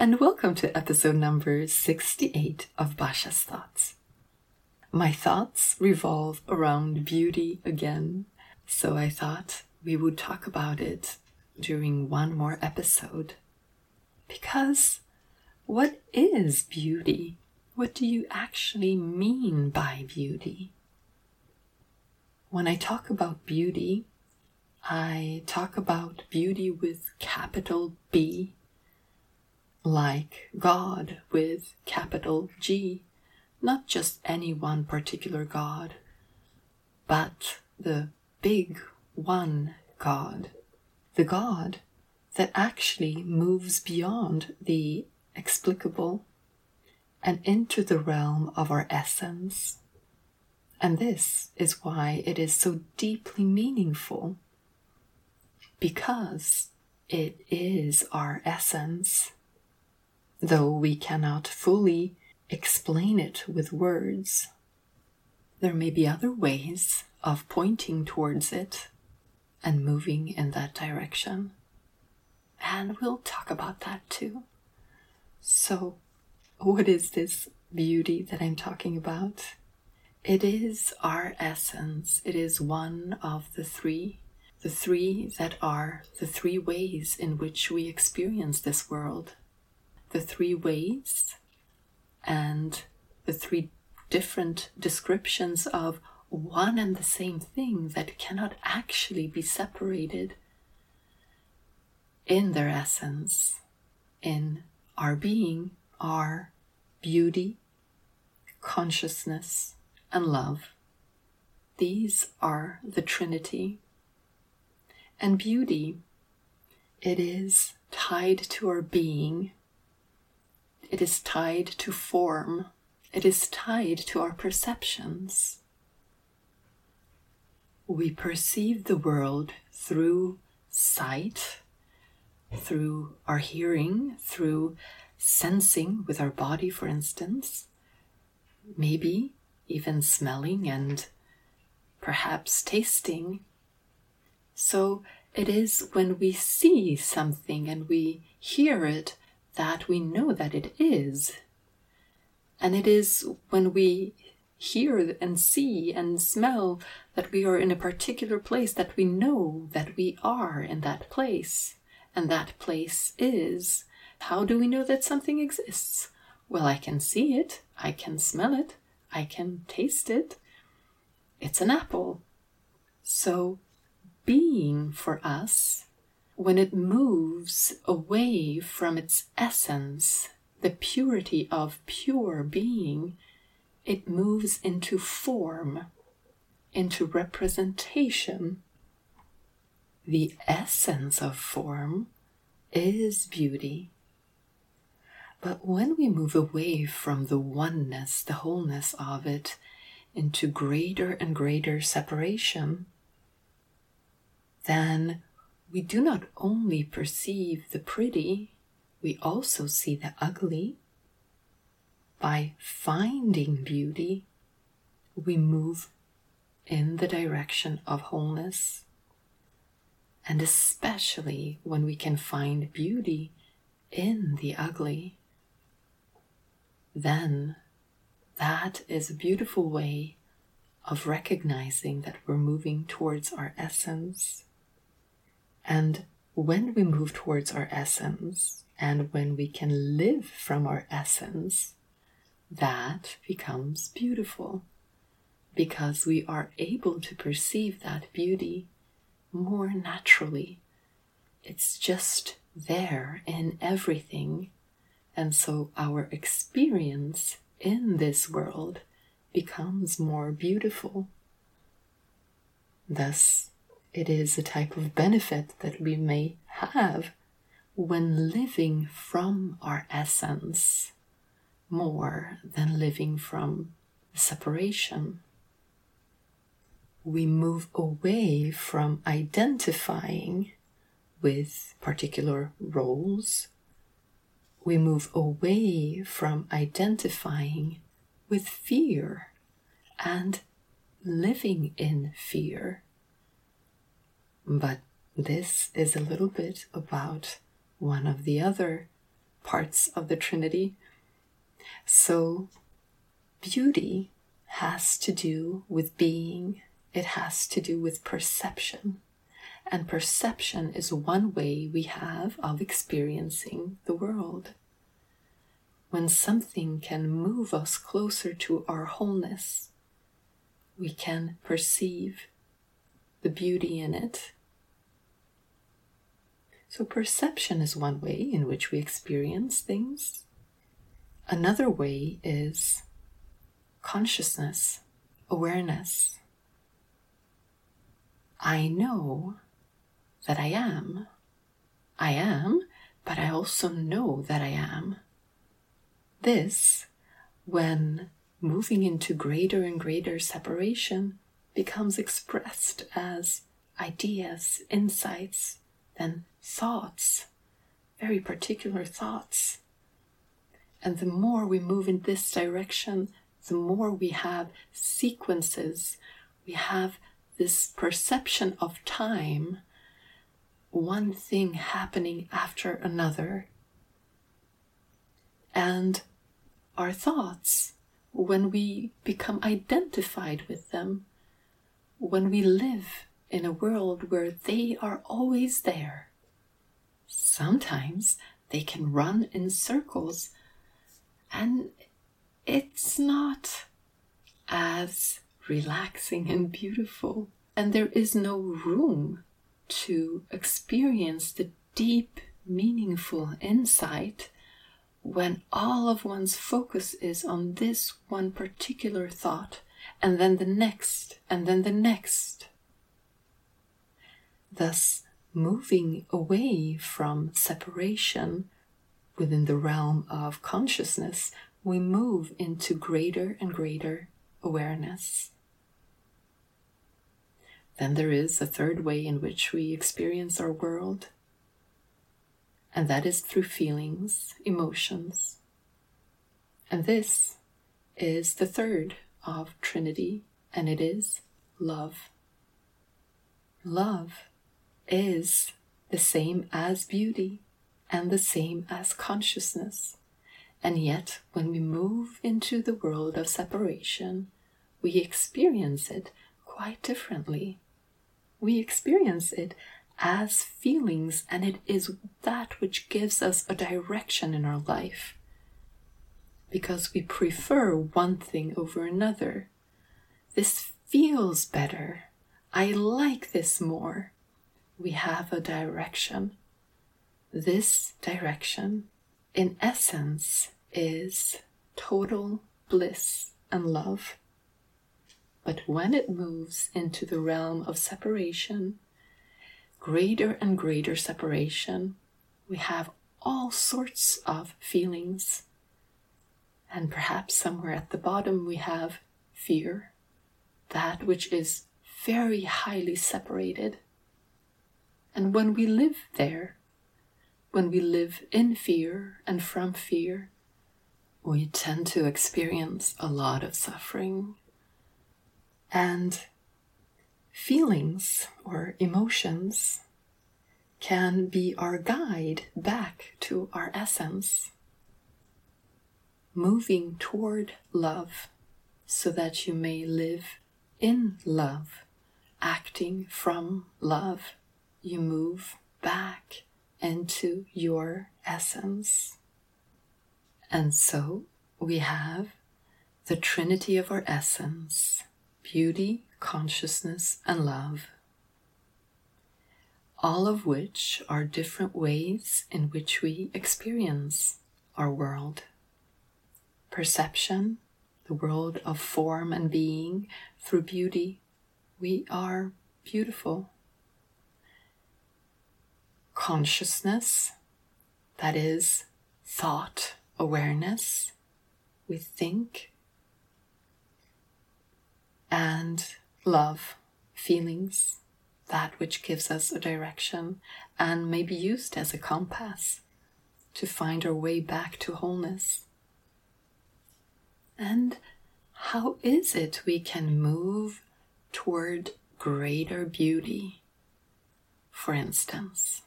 and welcome to episode number 68 of Basia's Thoughts. My thoughts revolve around beauty again, so I thought we would talk about it during one more episode. Because what is beauty? What do you actually mean by beauty? When I talk about beauty, I talk about beauty with capital B like God with capital G, not just any one particular God, but the big one God, the God that actually moves beyond the explicable and into the realm of our essence. And this is why it is so deeply meaningful, because it is our essence though we cannot fully explain it with words. There may be other ways of pointing towards it and moving in that direction. And we'll talk about that too. So, what is this beauty that I'm talking about? It is our essence. It is one of the three, the three that are the three ways in which we experience this world the three ways and the three different descriptions of one and the same thing that cannot actually be separated in their essence, in our being, are beauty, consciousness, and love. These are the Trinity. And beauty, it is tied to our being it is tied to form. It is tied to our perceptions. We perceive the world through sight, through our hearing, through sensing with our body, for instance, maybe even smelling and perhaps tasting. So it is when we see something and we hear it that we know that it is. And it is when we hear and see and smell that we are in a particular place that we know that we are in that place. And that place is. How do we know that something exists? Well, I can see it, I can smell it, I can taste it. It's an apple. So, being for us when it moves away from its essence, the purity of pure being, it moves into form, into representation. The essence of form is beauty. But when we move away from the oneness, the wholeness of it, into greater and greater separation, then we do not only perceive the pretty, we also see the ugly. By finding beauty, we move in the direction of wholeness. And especially when we can find beauty in the ugly, then that is a beautiful way of recognizing that we're moving towards our essence and when we move towards our essence and when we can live from our essence, that becomes beautiful because we are able to perceive that beauty more naturally. It's just there in everything. And so our experience in this world becomes more beautiful. Thus, it is a type of benefit that we may have when living from our essence more than living from separation. We move away from identifying with particular roles. We move away from identifying with fear and living in fear. But this is a little bit about one of the other parts of the Trinity. So, beauty has to do with being, it has to do with perception. And perception is one way we have of experiencing the world. When something can move us closer to our wholeness, we can perceive the beauty in it. So, perception is one way in which we experience things. Another way is consciousness, awareness. I know that I am. I am, but I also know that I am. This, when moving into greater and greater separation, becomes expressed as ideas, insights, then thoughts, very particular thoughts. And the more we move in this direction, the more we have sequences, we have this perception of time, one thing happening after another. And our thoughts, when we become identified with them, when we live in a world where they are always there, sometimes they can run in circles and it's not as relaxing and beautiful. And there is no room to experience the deep, meaningful insight when all of one's focus is on this one particular thought, and then the next, and then the next. Thus, moving away from separation within the realm of consciousness, we move into greater and greater awareness. Then there is a third way in which we experience our world, and that is through feelings, emotions. And this is the third of Trinity, and it is love. Love is the same as beauty and the same as consciousness. And yet, when we move into the world of separation, we experience it quite differently. We experience it as feelings, and it is that which gives us a direction in our life. Because we prefer one thing over another. This feels better. I like this more. We have a direction. This direction, in essence, is total bliss and love. But when it moves into the realm of separation, greater and greater separation, we have all sorts of feelings. And perhaps somewhere at the bottom we have fear, that which is very highly separated. And when we live there, when we live in fear and from fear, we tend to experience a lot of suffering and feelings or emotions can be our guide back to our essence, moving toward love so that you may live in love, acting from love. You move back into your essence. And so we have the trinity of our essence beauty, consciousness, and love, all of which are different ways in which we experience our world. Perception, the world of form and being, through beauty, we are beautiful. Consciousness, that is thought, awareness, we think and love, feelings, that which gives us a direction and may be used as a compass to find our way back to wholeness. And how is it we can move toward greater beauty, for instance?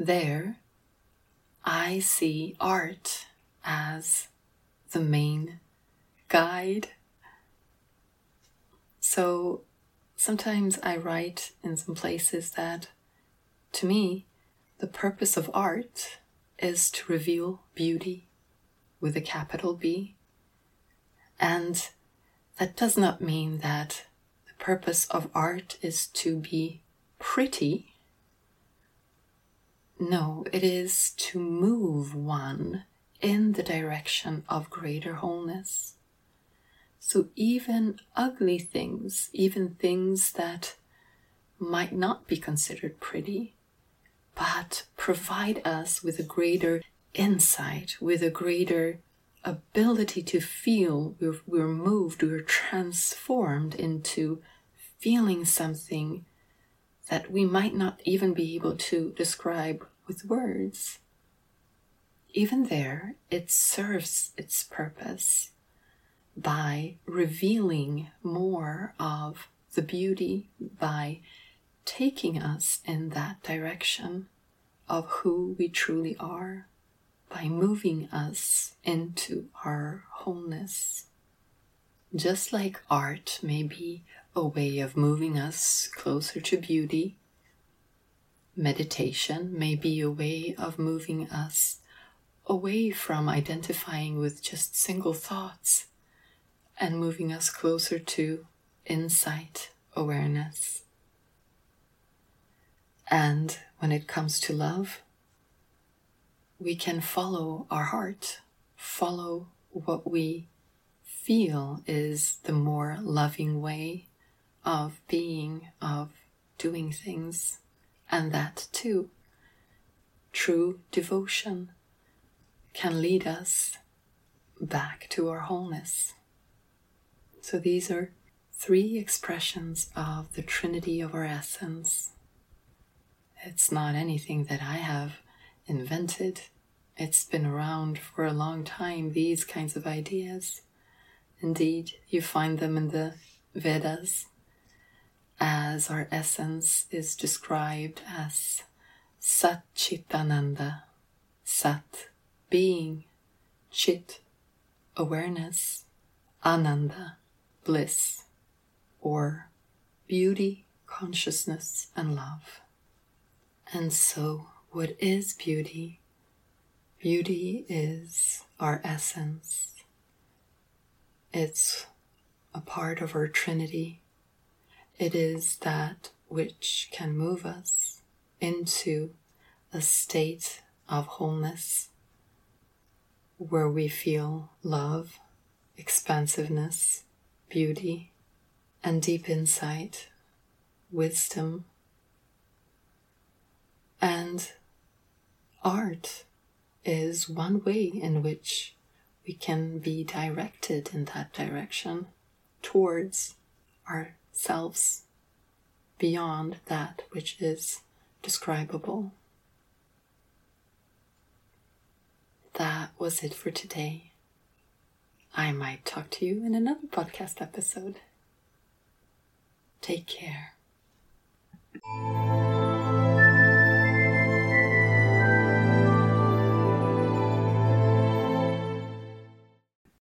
There, I see art as the main guide. So sometimes I write in some places that to me, the purpose of art is to reveal beauty with a capital B. And that does not mean that the purpose of art is to be pretty. No, it is to move one in the direction of greater wholeness. So even ugly things, even things that might not be considered pretty, but provide us with a greater insight, with a greater ability to feel we're, we're moved, we're transformed into feeling something that we might not even be able to describe with words. Even there, it serves its purpose by revealing more of the beauty, by taking us in that direction of who we truly are, by moving us into our wholeness. Just like art may be a way of moving us closer to beauty, meditation may be a way of moving us away from identifying with just single thoughts and moving us closer to insight, awareness. And when it comes to love, we can follow our heart, follow what we feel is the more loving way of being, of doing things, and that too, true devotion can lead us back to our wholeness. So these are three expressions of the Trinity of our essence. It's not anything that I have invented. It's been around for a long time, these kinds of ideas. Indeed, you find them in the Vedas, as our essence is described as Sat Chitananda, Sat, being, Chit, awareness, Ananda, bliss, or beauty, consciousness, and love. And so, what is beauty? Beauty is our essence. It's a part of our Trinity. It is that which can move us into a state of wholeness where we feel love, expansiveness, beauty, and deep insight, wisdom, and art is one way in which we can be directed in that direction towards ourselves beyond that which is describable. That was it for today. I might talk to you in another podcast episode. Take care.